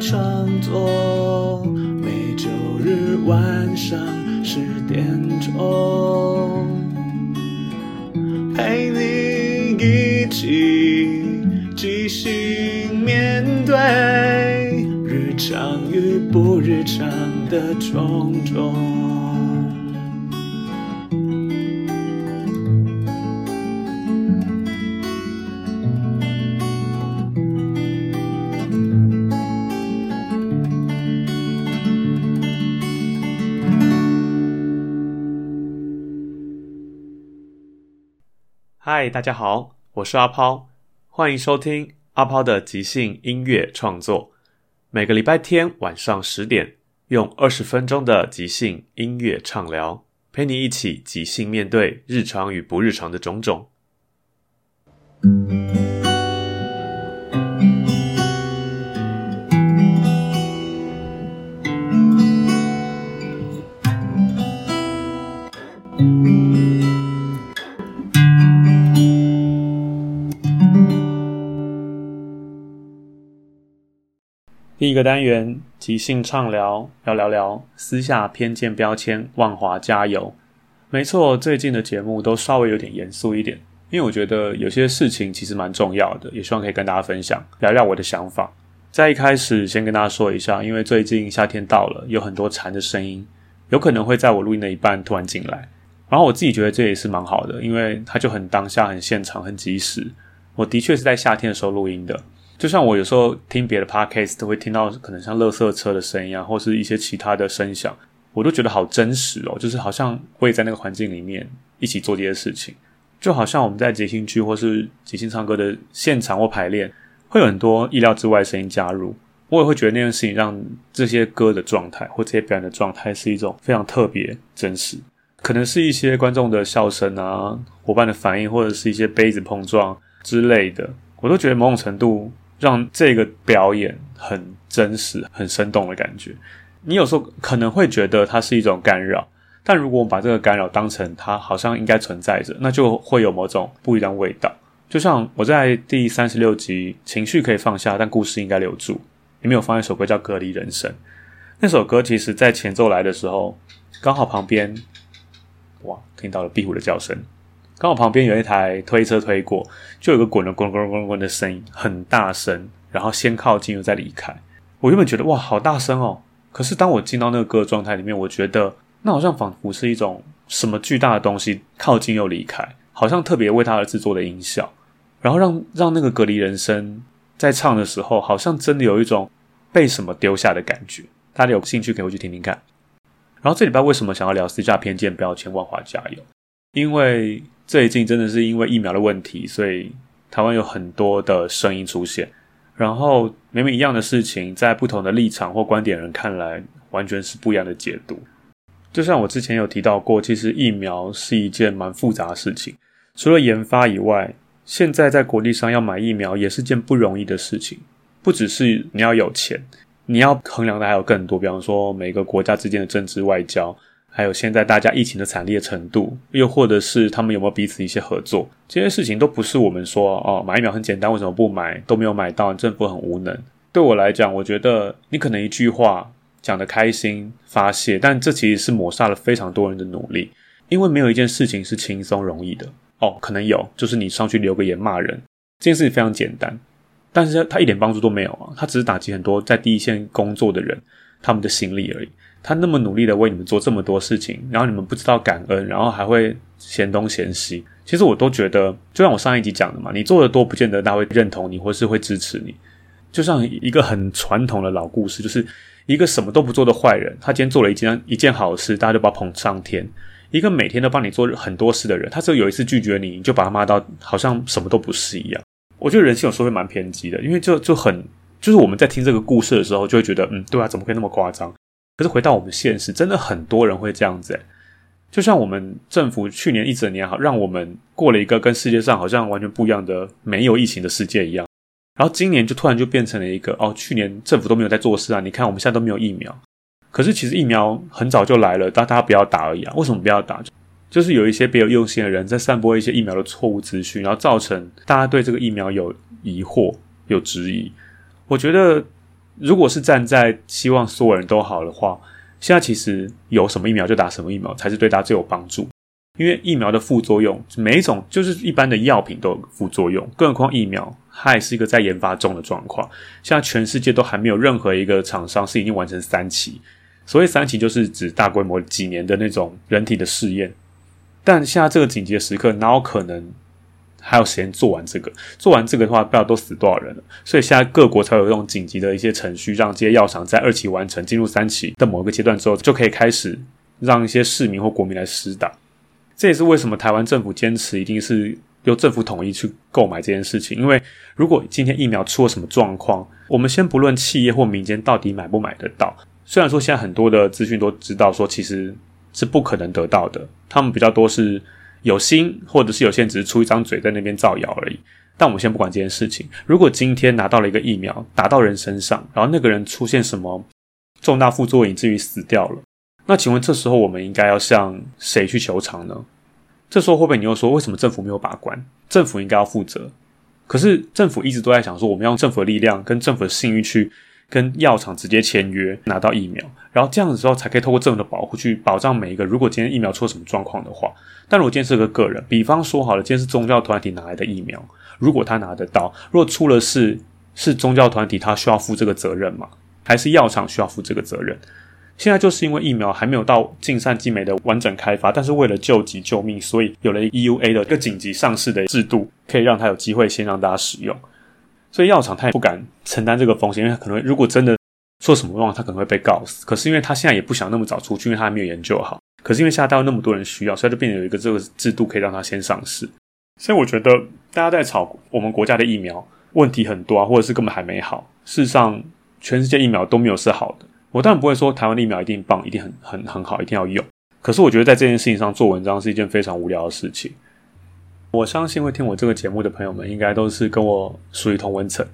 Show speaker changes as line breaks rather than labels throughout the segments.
创作，每周日晚上十点钟，陪你一起即兴面对日常与不日常的种种。
嗨，大家好，我是阿抛，欢迎收听阿抛的即兴音乐创作。每个礼拜天晚上十点，用二十分钟的即兴音乐畅聊，陪你一起即兴面对日常与不日常的种种。第一个单元即兴畅聊，要聊聊私下偏见标签，万华加油。没错，最近的节目都稍微有点严肃一点，因为我觉得有些事情其实蛮重要的，也希望可以跟大家分享，聊聊我的想法。在一开始先跟大家说一下，因为最近夏天到了，有很多蝉的声音，有可能会在我录音的一半突然进来。然后我自己觉得这也是蛮好的，因为它就很当下、很现场、很及时。我的确是在夏天的时候录音的。就像我有时候听别的 podcast 都会听到可能像垃圾车的声音啊，或是一些其他的声响，我都觉得好真实哦，就是好像会在那个环境里面一起做这些事情，就好像我们在即兴剧或是即兴唱歌的现场或排练，会有很多意料之外的声音加入，我也会觉得那件事情让这些歌的状态或这些表演的状态是一种非常特别真实，可能是一些观众的笑声啊、伙伴的反应，或者是一些杯子碰撞之类的，我都觉得某种程度。让这个表演很真实、很生动的感觉。你有时候可能会觉得它是一种干扰，但如果我们把这个干扰当成它好像应该存在着，那就会有某种不一样味道。就像我在第三十六集“情绪可以放下，但故事应该留住”里面有放一首歌叫《隔离人生》。那首歌其实在前奏来的时候，刚好旁边哇听到了壁虎的叫声。刚好旁边有一台推车推过，就有个滚了滚滚滚滚的声音，很大声，然后先靠近又再离开。我原本觉得哇，好大声哦！可是当我进到那个歌状态里面，我觉得那好像仿佛是一种什么巨大的东西靠近又离开，好像特别为他而制作的音效，然后让让那个隔离人声在唱的时候，好像真的有一种被什么丢下的感觉。大家有兴趣可以回去听听看。然后这礼拜为什么想要聊私下偏见标签，万华加油？因为最近真的是因为疫苗的问题，所以台湾有很多的声音出现，然后明明一样的事情，在不同的立场或观点人看来，完全是不一样的解读。就像我之前有提到过，其实疫苗是一件蛮复杂的事情，除了研发以外，现在在国际上要买疫苗也是件不容易的事情，不只是你要有钱，你要衡量的还有更多，比方说每个国家之间的政治外交。还有现在大家疫情的惨烈程度，又或者是他们有没有彼此一些合作，这些事情都不是我们说哦，买疫苗很简单，为什么不买？都没有买到，政府很无能。对我来讲，我觉得你可能一句话讲得开心发泄，但这其实是抹杀了非常多人的努力，因为没有一件事情是轻松容易的哦。可能有，就是你上去留个言骂人，这件事情非常简单，但是他一点帮助都没有啊，他只是打击很多在第一线工作的人他们的心理而已。他那么努力的为你们做这么多事情，然后你们不知道感恩，然后还会嫌东嫌西。其实我都觉得，就像我上一集讲的嘛，你做的多不见得他会认同你，或是会支持你。就像一个很传统的老故事，就是一个什么都不做的坏人，他今天做了一件一件好事，大家就把他捧上天；一个每天都帮你做很多事的人，他只有有一次拒绝你，你就把他骂到好像什么都不是一样。我觉得人性有时候会蛮偏激的，因为就就很。就是我们在听这个故事的时候，就会觉得，嗯，对啊，怎么可以那么夸张？可是回到我们现实，真的很多人会这样子诶。就像我们政府去年一整年好，让我们过了一个跟世界上好像完全不一样的没有疫情的世界一样，然后今年就突然就变成了一个哦，去年政府都没有在做事啊，你看我们现在都没有疫苗，可是其实疫苗很早就来了，但大家不要打而已啊。为什么不要打？就是有一些别有用心的人在散播一些疫苗的错误资讯，然后造成大家对这个疫苗有疑惑、有质疑。我觉得，如果是站在希望所有人都好的话，现在其实有什么疫苗就打什么疫苗才是对大家最有帮助。因为疫苗的副作用，每一种就是一般的药品都有副作用，更何况疫苗，它也是一个在研发中的状况。现在全世界都还没有任何一个厂商是已经完成三期，所谓三期就是指大规模几年的那种人体的试验。但现在这个紧急的时刻，哪有可能还有时间做完这个？做完这个的话，不知道都死多少人了。所以现在各国才有这种紧急的一些程序，让这些药厂在二期完成，进入三期的某个阶段之后，就可以开始让一些市民或国民来施打。这也是为什么台湾政府坚持一定是由政府统一去购买这件事情。因为如果今天疫苗出了什么状况，我们先不论企业或民间到底买不买得到。虽然说现在很多的资讯都知道说，其实。是不可能得到的。他们比较多是有心，或者是有些人只是出一张嘴在那边造谣而已。但我们先不管这件事情。如果今天拿到了一个疫苗，打到人身上，然后那个人出现什么重大副作用，以至于死掉了，那请问这时候我们应该要向谁去求偿呢？这时候会不会你又说，为什么政府没有把关？政府应该要负责。可是政府一直都在想说，我们要用政府的力量跟政府的信誉去。跟药厂直接签约拿到疫苗，然后这样子之后才可以透过政府的保护去保障每一个。如果今天疫苗出了什么状况的话，但如果今天是个个人，比方说好了，今天是宗教团体拿来的疫苗，如果他拿得到，如果出了事，是宗教团体他需要负这个责任吗？还是药厂需要负这个责任？现在就是因为疫苗还没有到尽善尽美的完整开发，但是为了救急救命，所以有了 EUA 的一个紧急上市的制度，可以让他有机会先让大家使用。所以药厂他也不敢承担这个风险，因为他可能如果真的做什么状况，他可能会被告死。可是因为他现在也不想那么早出去，因为他还没有研究好。可是因为现在有那么多人需要，所以就变成有一个这个制度可以让他先上市。所以我觉得大家在吵我们国家的疫苗问题很多啊，或者是根本还没好。事实上，全世界疫苗都没有是好的。我当然不会说台湾的疫苗一定棒，一定很很很好，一定要用。可是我觉得在这件事情上做文章是一件非常无聊的事情。我相信会听我这个节目的朋友们，应该都是跟我属于同温层，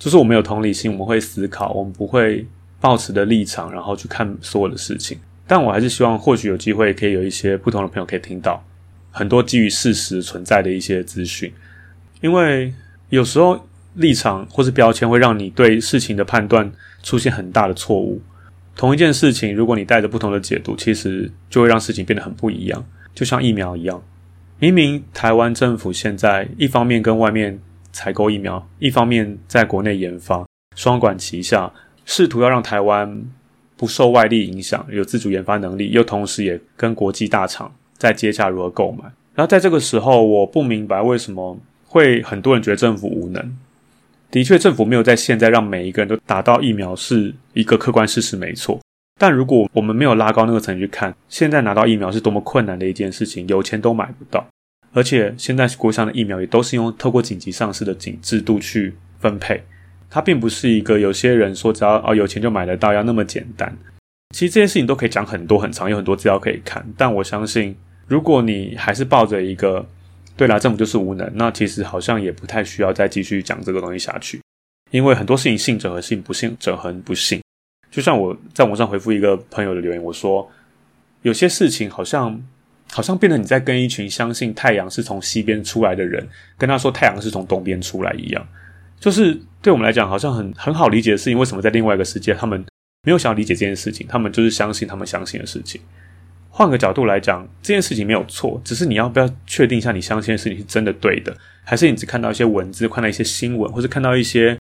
就是我们有同理心，我们会思考，我们不会抱持的立场，然后去看所有的事情。但我还是希望，或许有机会可以有一些不同的朋友可以听到很多基于事实存在的一些资讯，因为有时候立场或是标签会让你对事情的判断出现很大的错误。同一件事情，如果你带着不同的解读，其实就会让事情变得很不一样，就像疫苗一样。明明台湾政府现在一方面跟外面采购疫苗，一方面在国内研发，双管齐下，试图要让台湾不受外力影响，有自主研发能力，又同时也跟国际大厂在接洽如何购买。然后在这个时候，我不明白为什么会很多人觉得政府无能。的确，政府没有在现在让每一个人都打到疫苗是一个客观事实，没错。但如果我们没有拉高那个层去看，现在拿到疫苗是多么困难的一件事情，有钱都买不到。而且现在国上的疫苗也都是用透过紧急上市的紧制度去分配，它并不是一个有些人说只要哦有钱就买得到要那么简单。其实这些事情都可以讲很多很长，有很多资料可以看。但我相信，如果你还是抱着一个对啦，政府就是无能，那其实好像也不太需要再继续讲这个东西下去，因为很多事情信者恒信，不信者恒不信。就像我在网上回复一个朋友的留言，我说有些事情好像好像变得你在跟一群相信太阳是从西边出来的人跟他说太阳是从东边出来一样，就是对我们来讲好像很很好理解的事情，为什么在另外一个世界他们没有想要理解这件事情，他们就是相信他们相信的事情。换个角度来讲，这件事情没有错，只是你要不要确定一下你相信的事情是真的对的，还是你只看到一些文字，看到一些新闻，或是看到一些。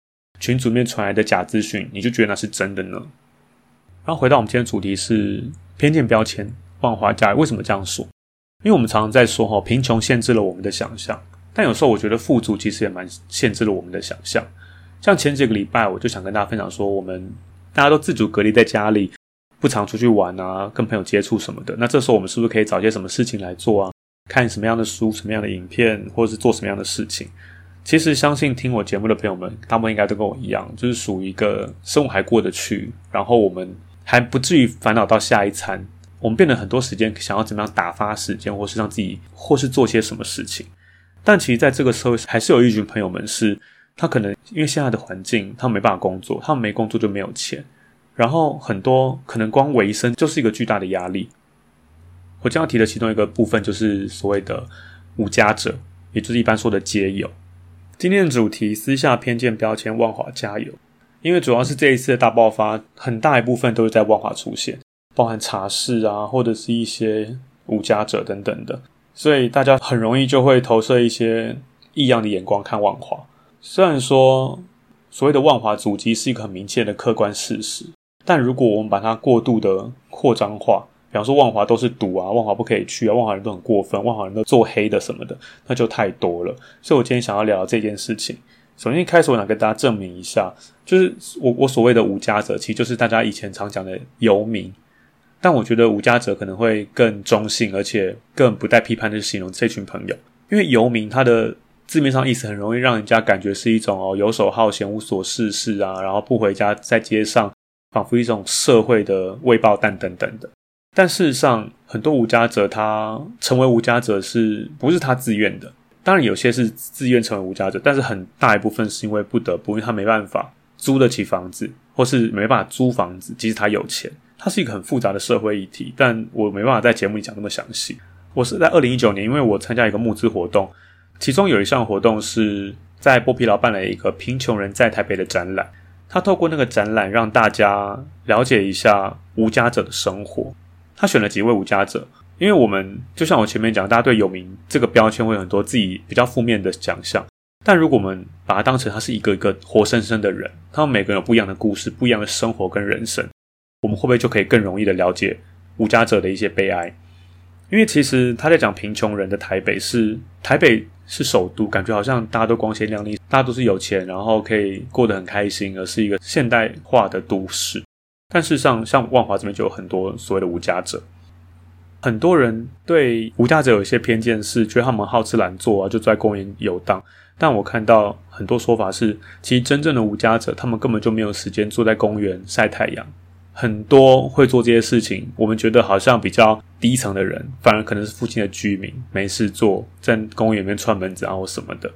群组面传来的假资讯，你就觉得那是真的呢？然后回到我们今天主题是偏见标签、万华家。为什么这样说？因为我们常常在说哈，贫穷限制了我们的想象，但有时候我觉得富足其实也蛮限制了我们的想象。像前几个礼拜，我就想跟大家分享说，我们大家都自主隔离在家里，不常出去玩啊，跟朋友接触什么的。那这时候我们是不是可以找些什么事情来做啊？看什么样的书、什么样的影片，或者是做什么样的事情？
其实相信听我节目的朋友们，他们应该都跟我一样，就是属于一个生活还过得去，然后我们还不至于烦恼到下一餐。我们变得很多时间想要怎么样打发时间，或是让自己，或是做些什么事情。但其实，在这个社会，还是有一群朋友们是，他可能因为现在的环境，他没办法工作，他们没工作就没有钱，然后很多可能光维生就是一个巨大的压力。我将要提的其中一个部分，就是所谓的无家者，也就是一般说的街友。今天的主题：私下偏见标签，万华加油。因为主要是这一次的大爆发，很大一部分都是在万华出现，包含茶室啊，或者是一些无家者等等的，所以大家很容易就会投射一些异样的眼光看万华。虽然说所谓的万华足迹是一个很明确的客观事实，但如果我们把它过度的扩张化，比方说万华都是赌啊，万华不可以去啊，万华人都很过分，万华人都做黑的什么的，那就太多了。所以我今天想要聊聊这件事情。首先一开始我想跟大家证明一下，就是我我所谓的无家者，其实就是大家以前常讲的游民。但我觉得无家者可能会更中性，而且更不带批判的形容这群朋友，因为游民他的字面上意思很容易让人家感觉是一种哦游手好闲、无所事事啊，然后不回家，在街上仿佛一种社会的未爆弹等等的。但事实上，很多无家者他成为无家者是不是他自愿的？当然，有些是自愿成为无家者，但是很大一部分是因为不得不，因为他没办法租得起房子，或是没办法租房子，即使他有钱。它是一个很复杂的社会议题，但我没办法在节目里讲那么详细。我是在二零一九年，因为我参加一个募资活动，其中有一项活动是在剥皮寮办了一个贫穷人在台北的展览。他透过那个展览，让大家了解一下无家者的生活。他选了几位无家者。因为我们就像我前面讲，大家对有名这个标签会有很多自己比较负面的想象。但如果我们把它当成他是一个一个活生生的人，他们每个人有不一样的故事、不一样的生活跟人生，我们会不会就可以更容易的了解无家者的一些悲哀？因为其实他在讲贫穷人的台北是台北是首都，感觉好像大家都光鲜亮丽，大家都是有钱，然后可以过得很开心，而是一个现代化的都市。但事实上，像万华这边就有很多所谓的无家者。很多人对无家者有一些偏见，是觉得他们好吃懒做啊，就在公园游荡。但我看到很多说法是，其实真正的无家者，他们根本就没有时间坐在公园晒太阳。很多会做这些事情，我们觉得好像比较低层的人，反而可能是附近的居民，没事做，在公园里面串门子啊或什么的。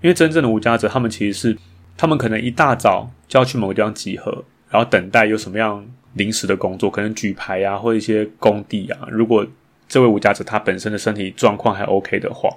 因为真正的无家者，他们其实是，他们可能一大早就要去某个地方集合，然后等待有什么样。临时的工作，可能举牌啊，或一些工地啊。如果这位无家者他本身的身体状况还 OK 的话，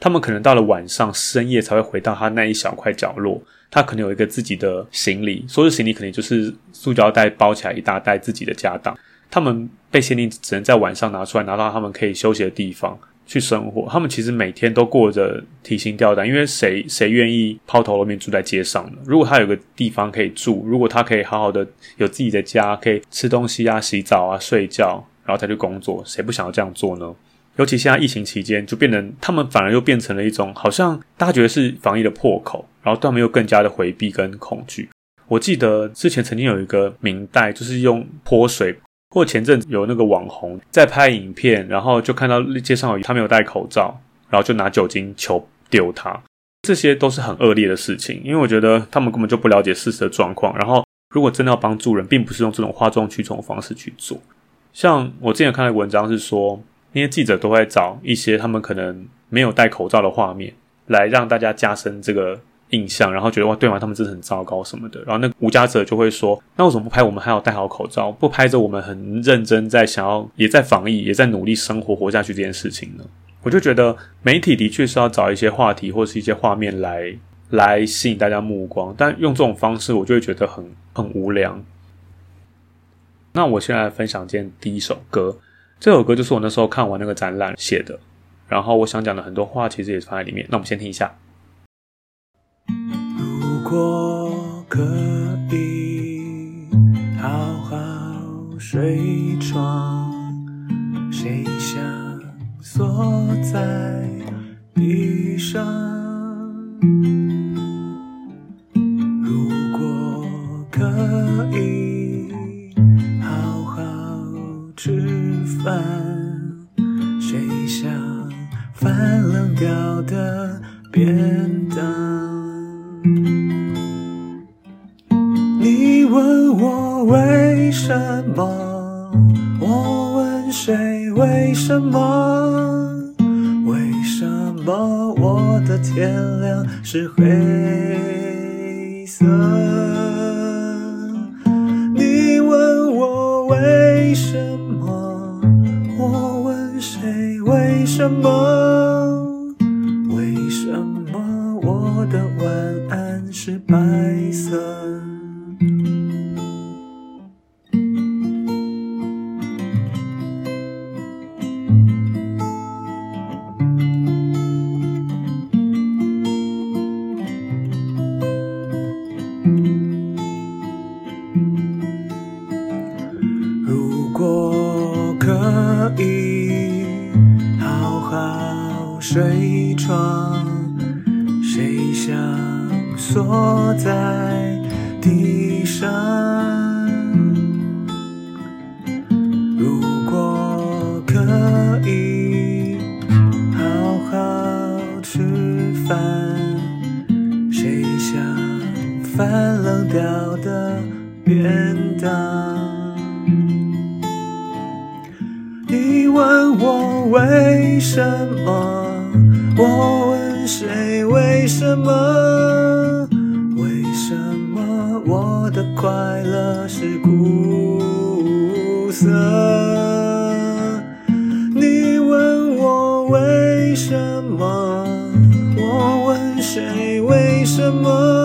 他们可能到了晚上深夜才会回到他那一小块角落。他可能有一个自己的行李，说是行李，肯定就是塑胶袋包起来一大袋自己的家当。他们被限定只能在晚上拿出来，拿到他们可以休息的地方。去生活，他们其实每天都过着提心吊胆，因为谁谁愿意抛头露面住在街上呢？如果他有个地方可以住，如果他可以好好的有自己的家，可以吃东西啊、洗澡啊、睡觉，然后再去工作，谁不想要这样做呢？尤其现在疫情期间，就变成他们反而又变成了一种好像大家觉得是防疫的破口，然后他们又更加的回避跟恐惧。我记得之前曾经有一个明代，就是用泼水。或前阵子有那个网红在拍影片，然后就看到街上有他没有戴口罩，然后就拿酒精球丢他，这些都是很恶劣的事情。因为我觉得他们根本就不了解事实的状况。然后如果真的要帮助人，并不是用这种哗众取宠的方式去做。像我之前看到文章是说，那些记者都会找一些他们可能没有戴口罩的画面，来让大家加深这个。印象，然后觉得哇，对吗？他们真的很糟糕什么的。然后那个无家者就会说：“那为什么不拍我们还要戴好口罩，不拍着我们很认真在想要也在防疫，也在努力生活活下去这件事情呢？”我就觉得媒体的确是要找一些话题或是一些画面来来吸引大家目光，但用这种方式，我就会觉得很很无良。那我现在分享一件第一首歌，这首歌就是我那时候看完那个展览写的，然后我想讲的很多话其实也是放在里面。那我们先听一下。
如果可以好好睡床，谁想锁在地上？变得你问我为什么我问谁为什么为什么我的天亮是黑色？你问我为什么我问谁为什么坐在。
为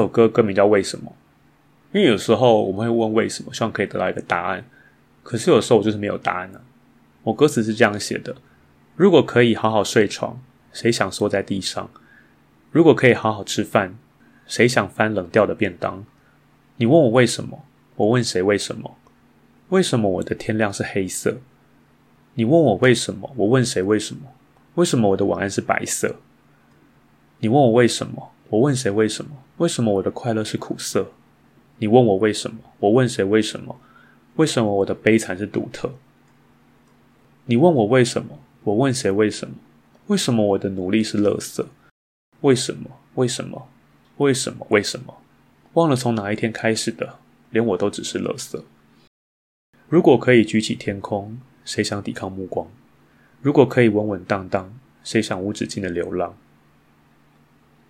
首歌歌名叫《为什么》，因为有时候我们会问为什么，希望可以得到一个答案。可是有时候我就是没有答案呢、我歌词是这样写的：如果可以好好睡床，谁想缩在地上？如果可以好好吃饭，谁想翻冷掉的便当？你问我为什么？我问谁为什么？为什么我的天亮是黑色？你问我为什么？我问谁为什么？为什么我的晚安是白色？你问我为什么？我问谁为什么？为什么我的快乐是苦涩？你问我为什么？我问谁为什么？为什么我的悲惨是独特？你问我为什么？我问谁为什么？为什么我的努力是垃圾？为什么？为什么？为什么？为什么？忘了从哪一天开始的，连我都只是垃圾。如果可以举起天空，谁想抵抗目光？如果可以稳稳当当，谁想无止境的流浪？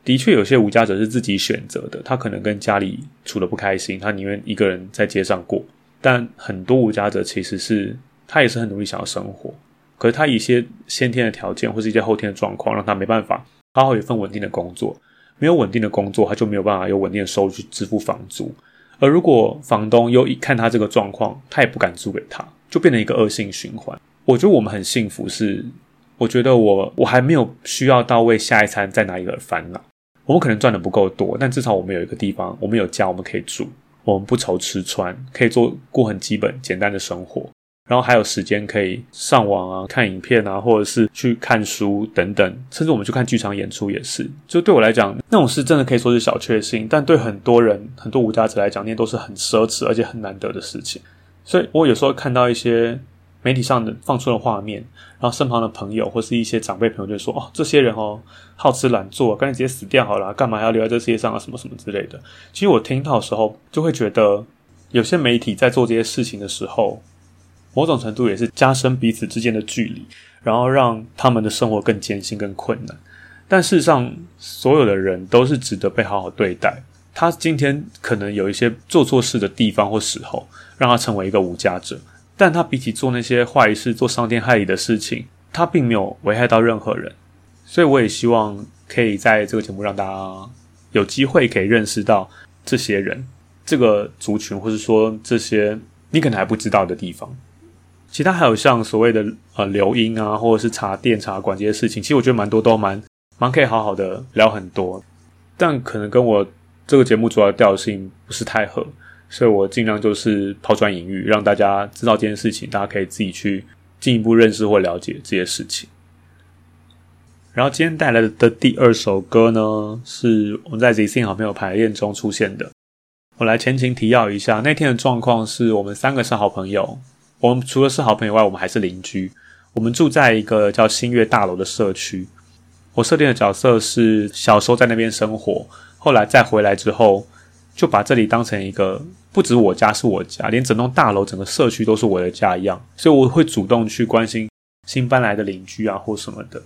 的确，有些无家者是自己选择的，他可能跟家里处的不开心，他宁愿一个人在街上过。但很多无家者其实是他也是很努力想要生活，可是他一些先天的条件或是一些后天的状况，让他没办法好好有一份稳定的工作。没有稳定的工作，他就没有办法有稳定的收入去支付房租。而如果房东又一看他这个状况，他也不敢租给他，就变成一个恶性循环。我觉得我们很幸福是，我觉得我我还没有需要到为下一餐再拿一个烦恼。我们可能赚的不够多，但至少我们有一个地方，我们有家，我们可以住，我们不愁吃穿，可以做过很基本简单的生活。然后还有时间可以上网啊，看影片啊，或者是去看书等等，甚至我们去看剧场演出也是。就对我来讲，那种事真的可以说是小确幸，但对很多人、很多无家者来讲，那都是很奢侈而且很难得的事情。所以我有时候看到一些媒体上的放出的画面，然后身旁的朋友或是一些长辈朋友就说：“哦，这些人哦，好吃懒做，干脆直接死掉好了，干嘛要留在这世界上啊？什么什么之类的。”其实我听到的时候，就会觉得有些媒体在做这些事情的时候。某种程度也是加深彼此之间的距离，然后让他们的生活更艰辛、更困难。但事实上，所有的人都是值得被好好对待。他今天可能有一些做错事的地方或时候，让他成为一个无家者。但他比起做那些坏事、做伤天害理的事情，他并没有危害到任何人。所以，我也希望可以在这个节目让大家有机会可以认识到这些人、这个族群，或是说这些你可能还不知道的地方。其他还有像所谓的呃留音啊，或者是茶店、茶馆这些事情，其实我觉得蛮多都蛮蛮可以好好的聊很多，但可能跟我这个节目主要调性不是太合，所以我尽量就是抛砖引玉，让大家知道这件事情，大家可以自己去进一步认识或了解这些事情。然后今天带来的第二首歌呢，是我们在即兴好朋友排练中出现的。我来前情提要一下，那天的状况是我们三个是好朋友。我们除了是好朋友外，我们还是邻居。我们住在一个叫新月大楼的社区。我设定的角色是小时候在那边生活，后来再回来之后，就把这里当成一个不止我家是我家，连整栋大楼、整个社区都是我的家一样。所以我会主动去关心新搬来的邻居啊或什么的。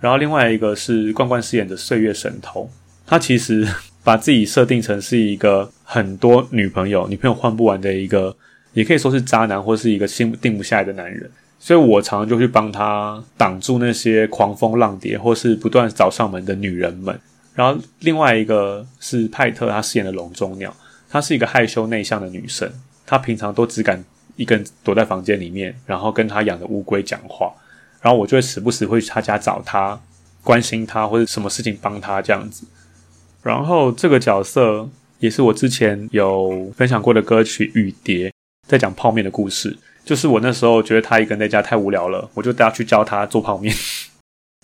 然后另外一个是冠冠饰演的岁月神偷，他其实把自己设定成是一个很多女朋友、女朋友换不完的一个。也可以说是渣男，或是一个心定不下来的男人，所以我常常就去帮他挡住那些狂风浪蝶，或是不断找上门的女人们。然后另外一个是派特，他饰演的笼中鸟，她是一个害羞内向的女生，她平常都只敢一个人躲在房间里面，然后跟她养的乌龟讲话。然后我就会时不时会去她家找她，关心她或者什么事情帮她这样子。然后这个角色也是我之前有分享过的歌曲《雨蝶》。在讲泡面的故事，就是我那时候觉得她一个人在家太无聊了，我就带她去教她做泡面。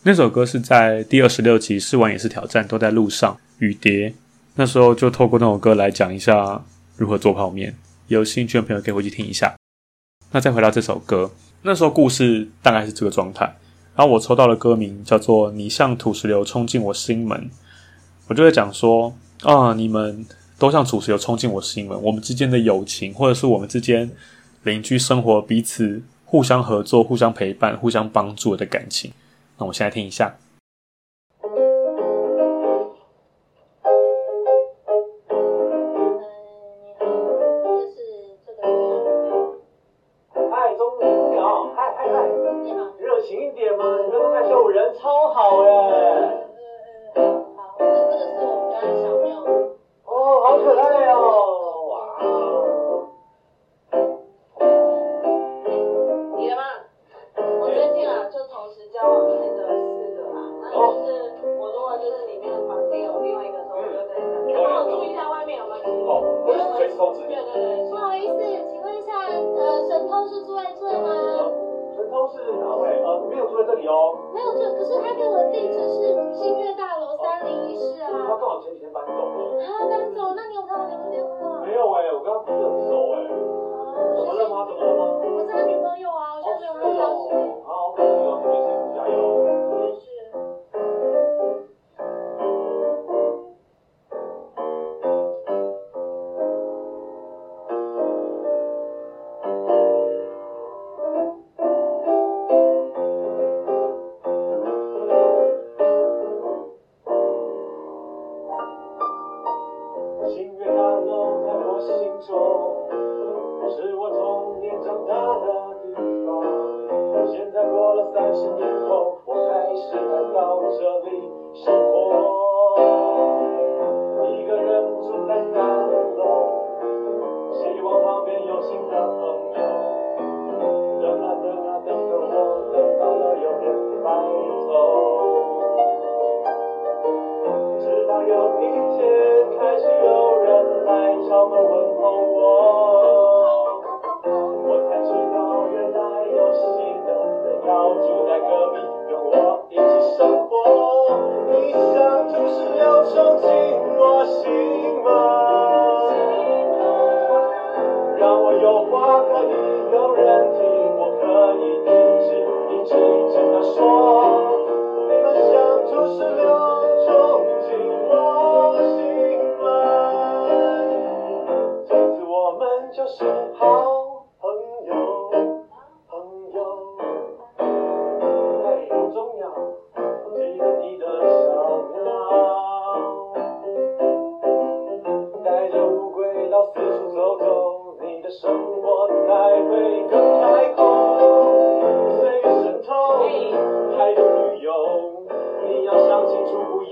那首歌是在第二十六集试完也是挑战，都在路上。雨蝶那时候就透过那首歌来讲一下如何做泡面，有兴趣的朋友可以回去听一下。那再回到这首歌，那时候故事大概是这个状态，然后我抽到的歌名叫做《你像土石流冲进我心门》，我就会讲说啊，你们。都像土石流冲进我心门，我们之间的友情，或者是我们之间邻居生活，彼此互相合作、互相陪伴、互相帮助的感情。那我现在听一下。是
哪位？呃没有住在这里哦。
没有住可是他给我的地址是新月大楼三零一室啊。他
刚好前几天搬走了。
他搬走那你有没有
没有哎我跟他不是很熟哎
怎么了吗？怎
么了吗？
我是他女朋友啊我现在没有任何消息
好好感谢谢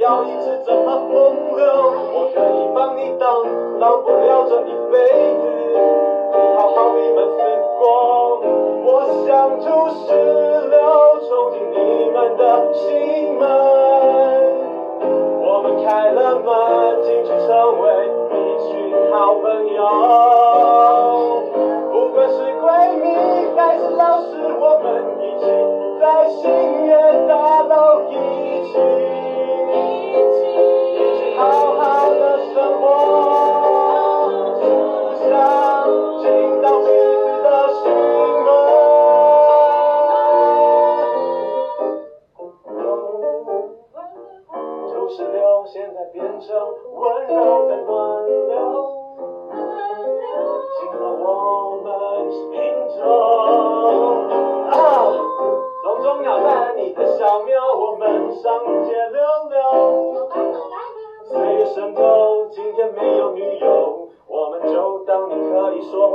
要一直这么风流，我可以帮你挡，挡不了这一辈子。你好好闭门思光，我像株石榴，冲进你们的心门。我们开了门，进去成为一群好朋友。不管是闺蜜还是老师，我们一起在新月。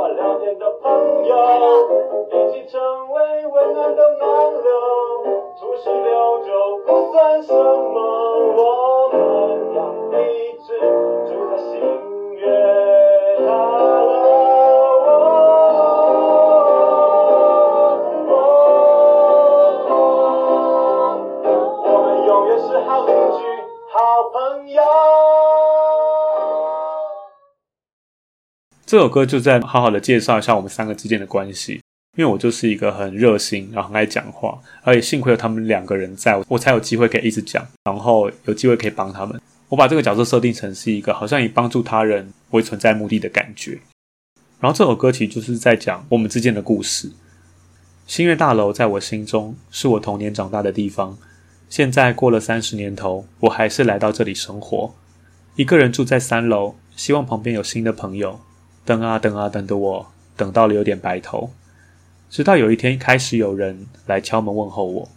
聊天的朋友。
这首歌就在好好的介绍一下我们三个之间的关系，因为我就是一个很热心，然后很爱讲话，而且幸亏有他们两个人在，我才有机会可以一直讲，然后有机会可以帮他们。我把这个角色设定成是一个好像以帮助他人为存在目的的感觉。然后这首歌其实就是在讲我们之间的故事。星月大楼在我心中是我童年长大的地方，现在过了三十年头，我还是来到这里生活，一个人住在三楼，希望旁边有新的朋友。等啊等啊等的我，等到了有点白头，直到有一天开始有人来敲门问候我，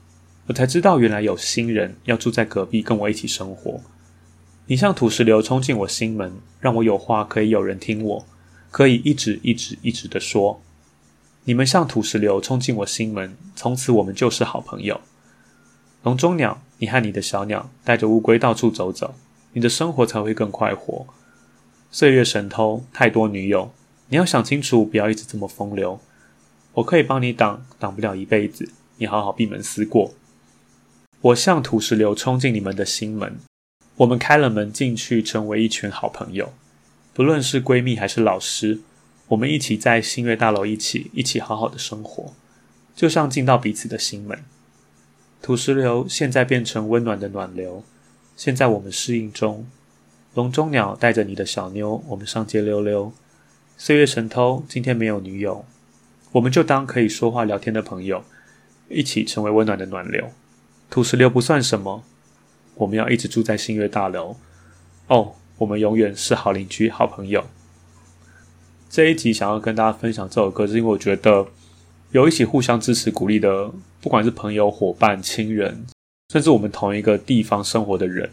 我才知道原来有新人要住在隔壁跟我一起生活。你像土石流冲进我心门，让我有话可以有人听我，可以一直一直一直的说。你们像土石流冲进我心门，从此我们就是好朋友。笼中鸟，你和你的小鸟带着乌龟到处走走，你的生活才会更快活。岁月神偷，太多女友，你要想清楚，不要一直这么风流。我可以帮你挡，挡不了一辈子。你好好闭门思过。我像土石流冲进你们的心门，我们开了门进去，成为一群好朋友。不论是闺蜜还是老师，我们一起在星月大楼一起，一起好好的生活，就像进到彼此的心门。土石流现在变成温暖的暖流，现在我们适应中。笼中鸟带着你的小妞，我们上街溜溜。岁月神偷，今天没有女友，我们就当可以说话聊天的朋友，一起成为温暖的暖流。土石流不算什么，我们要一直住在星月大楼。哦，我们永远是好邻居、好朋友。这一集想要跟大家分享这首歌，是因为我觉得有一起互相支持、鼓励的，不管是朋友、伙伴、亲人，甚至我们同一个地方生活的人。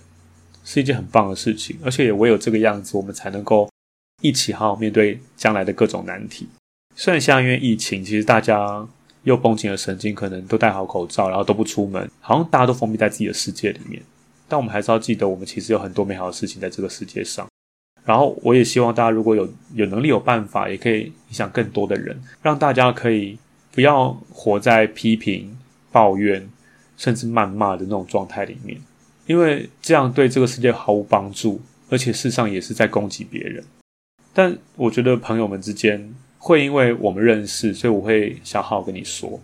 是一件很棒的事情，而且也唯有这个样子，我们才能够一起好好面对将来的各种难题。虽然现在因为疫情，其实大家又绷紧了神经，可能都戴好口罩，然后都不出门，好像大家都封闭在自己的世界里面。但我们还是要记得，我们其实有很多美好的事情在这个世界上。然后我也希望大家如果有有能力、有办法，也可以影响更多的人，让大家可以不要活在批评、抱怨，甚至谩骂的那种状态里面。因为这样对这个世界毫无帮助，而且事实上也是在攻击别人。但我觉得朋友们之间会因为我们认识，所以我会想好好跟你说。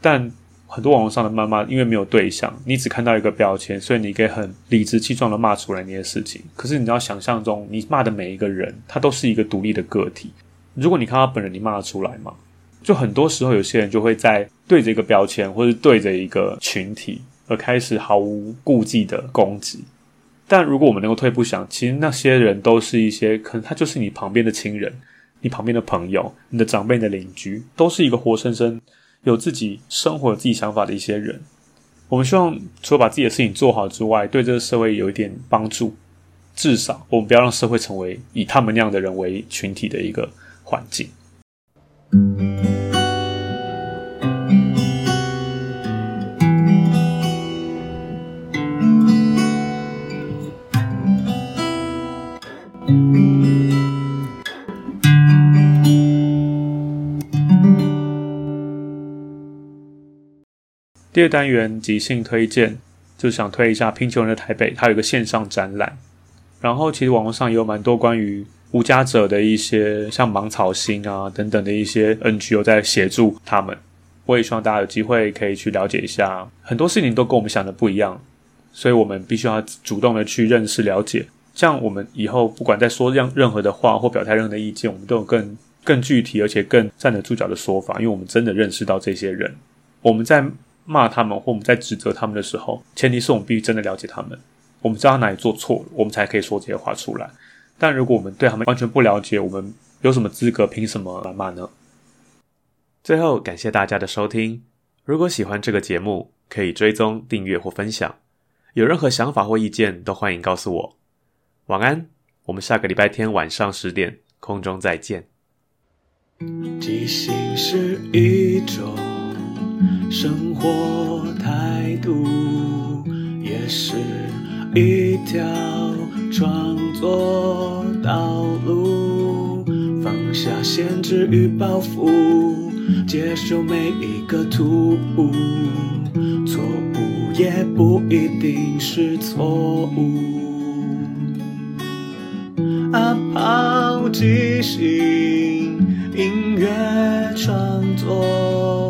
但很多网络上的谩骂，因为没有对象，你只看到一个标签，所以你可以很理直气壮的骂出来那些事情。可是你要想象中，你骂的每一个人，他都是一个独立的个体。如果你看到本人，你骂得出来吗？就很多时候，有些人就会在对着一个标签，或是对着一个群体，而开始毫无顾忌的攻击。但如果我们能够退步想，其实那些人都是一些，可能他就是你旁边的亲人。你旁边的朋友、你的长辈、你的邻居，都是一个活生生有自己生活、有自己想法的一些人。我们希望除了把自己的事情做好之外，对这个社会有一点帮助。至少，我们不要让社会成为以他们那样的人为群体的一个环境。第二单元即兴推荐，就是想推一下《贫穷人的台北》，它有一个线上展览。然后其实网络上也有蛮多关于无家者的一些，像芒草心啊等等的一些 NGO 在协助他们。我也希望大家有机会可以去了解一下，很多事情都跟我们想的不一样，所以我们必须要主动的去认识了解。这样我们以后不管在说任任何的话或表态任何的意见，我们都有更更具体而且更站得住脚的说法，因为我们真的认识到这些人，我们在。骂他们或我们在指责他们的时候，前提是我们必须真的了解他们，我们知道他哪里做错了，我们才可以说这些话出来。但如果我们对他们完全不了解，我们有什么资格凭什么来骂呢？最后，感谢大家的收听。如果喜欢这个节目，可以追踪、订阅或分享。有任何想法或意见，都欢迎告诉我。晚安，我们下个礼拜天晚上十点空中再见。
即兴是一种。生活态度也是一条创作道路，放下限制与包袱，接受每一个突兀，错误也不一定是错误。啊，抛即兴音乐创作。